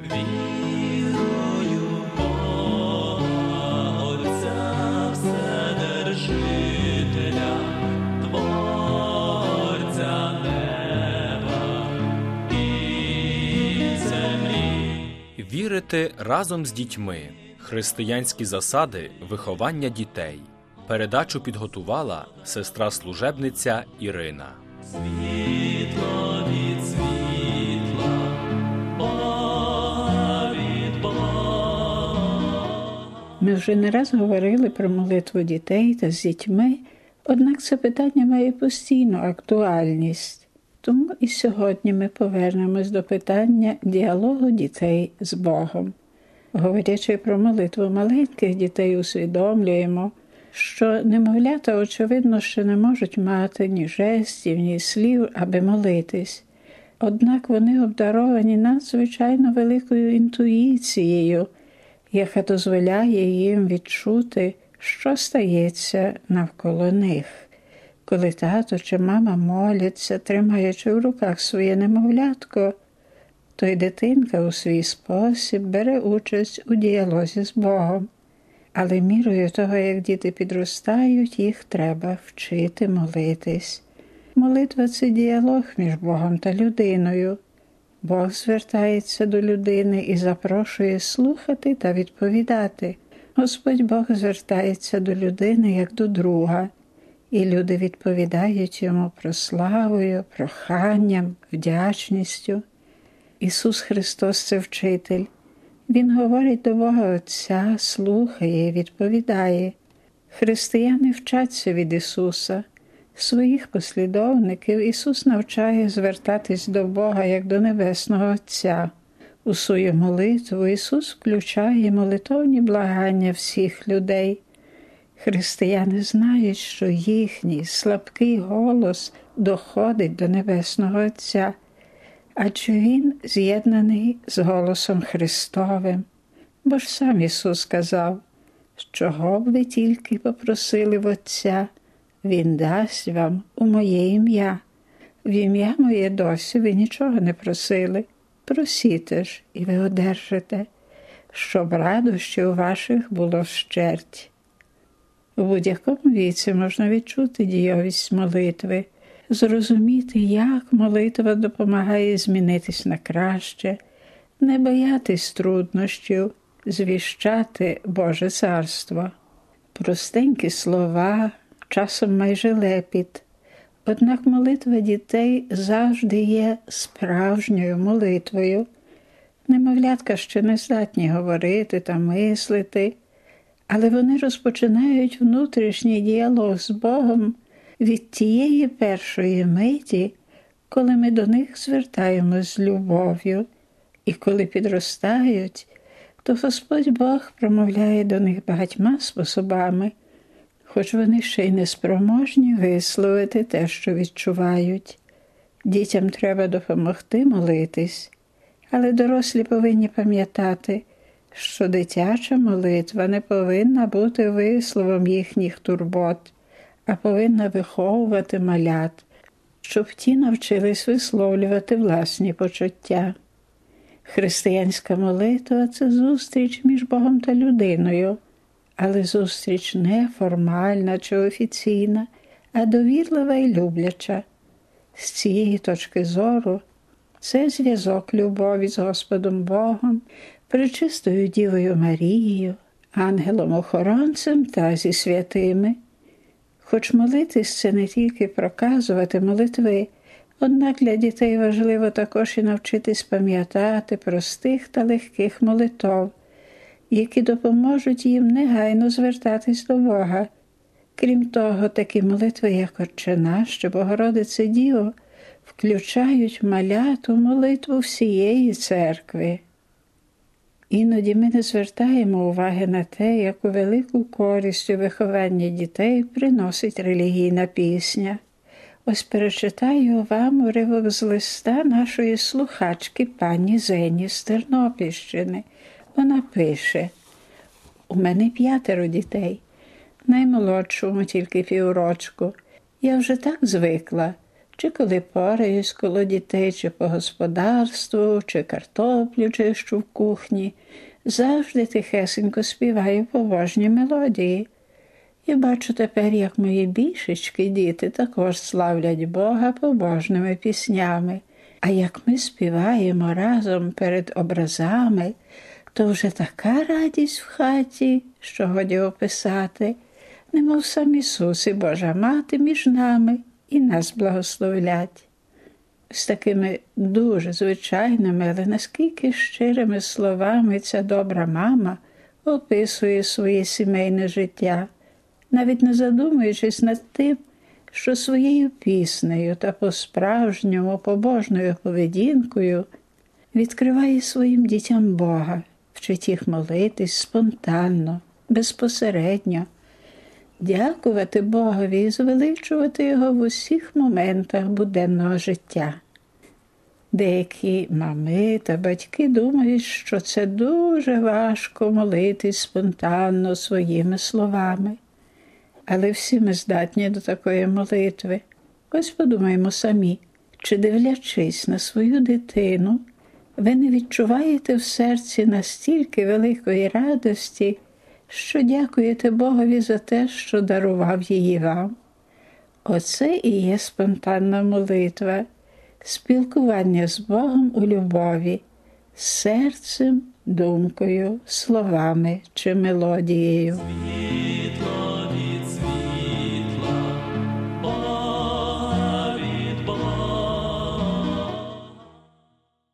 Вірую Бога, Отця Вседержителя, Творця неба і землі. Вірити разом з дітьми. Християнські засади виховання дітей. Передачу підготувала сестра служебниця Ірина. Світло від світла, вже не раз говорили про молитву дітей та з дітьми, однак це питання має постійну актуальність. Тому і сьогодні ми повернемось до питання діалогу дітей з Богом. Говорячи про молитву маленьких дітей, усвідомлюємо, що немовлята, очевидно, ще не можуть мати ні жестів, ні слів, аби молитись. Однак вони обдаровані надзвичайно великою інтуїцією, яка дозволяє їм відчути, що стається навколо них. Коли тато чи мама моляться, тримаючи в руках своє немовлятко, то й дитинка у свій спосіб бере участь у діалозі з Богом. Але мірою того, як діти підростають, їх треба вчити молитись. Молитва це діалог між Богом та людиною. Бог звертається до людини і запрошує слухати та відповідати. Господь Бог звертається до людини як до друга, і люди відповідають йому прославою, проханням, вдячністю. Ісус Христос це вчитель. Він говорить до Бога Отця, слухає і відповідає. Християни вчаться від Ісуса. Своїх послідовників Ісус навчає звертатись до Бога як до Небесного Отця. У свою молитву Ісус включає молитовні благання всіх людей. Християни знають, що їхній слабкий голос доходить до Небесного Отця, адже Він з'єднаний з голосом Христовим. Бо ж сам Ісус сказав, чого б ви тільки попросили в Отця, Він дасть вам у моє ім'я. В ім'я моє досі ви нічого не просили. Просіте ж, і ви одержите, щоб радощі у ваших було щерть. У будь-якому віці можна відчути дійовість молитви, зрозуміти, як молитва допомагає змінитись на краще, не боятись труднощів, звіщати Боже царство. Простенькі слова, часом майже лепіт. Однак молитва дітей завжди є справжньою молитвою. Немовлятка ще не здатні говорити та мислити, але вони розпочинають внутрішній діалог з Богом від тієї першої миті, коли ми до них звертаємось з любов'ю, і коли підростають, то Господь Бог промовляє до них багатьма способами, хоч вони ще й не спроможні висловити те, що відчувають. Дітям треба допомогти молитись, але дорослі повинні пам'ятати, що дитяча молитва не повинна бути висловом їхніх турбот, а повинна виховувати малят, щоб ті навчились висловлювати власні почуття. Християнська молитва це зустріч між Богом та людиною, але зустріч не формальна чи офіційна, а довірлива і любляча. З цієї точки зору це зв'язок любові з Господом Богом, пречистою Дівою Марією, ангелом-охоронцем та зі святими. Хоч молитись це не тільки проказувати молитви, однак для дітей важливо також і навчитись пам'ятати простих та легких молитов, які допоможуть їм негайно звертатись до Бога. Крім того, такі молитви, як Отче наш чи Богородице Діво, включають маляту молитву всієї церкви. Іноді ми не звертаємо уваги на те, яку велику користь у вихованні дітей приносить релігійна пісня. Ось перечитаю вам уривок з листа нашої слухачки пані Зені з Тернопільщини. Вона пише: У мене п'ятеро дітей, наймолодшому тільки піврочку. Я вже так звикла, чи коли пораюсь коло дітей, чи по господарству, чи картоплю чищу в кухні, завжди тихесенько співаю побожні мелодії. І бачу тепер, як мої більшечки діти також славлять Бога побожними піснями. А як ми співаємо разом перед образами, то вже така радість в хаті, що годі описати, немов сам Ісус і Божа Мати між нами і нас благословлять. З такими дуже звичайними, але наскільки щирими словами ця добра мама описує своє сімейне життя, навіть не задумуючись над тим, що своєю піснею та по-справжньому побожною поведінкою відкриває своїм дітям Бога, вчить їх молитись спонтанно, безпосередньо, дякувати Богові і звеличувати Його в усіх моментах буденного життя. Деякі мами та батьки думають, що це дуже важко молитись спонтанно своїми словами. Але всі ми здатні до такої молитви. Ось подумаємо самі, чи дивлячись на свою дитину, ви не відчуваєте в серці настільки великої радості, що дякуєте Богові за те, що дарував її вам. Оце і є спонтанна молитва, спілкування з Богом у любові, серцем, думкою, словами чи мелодією.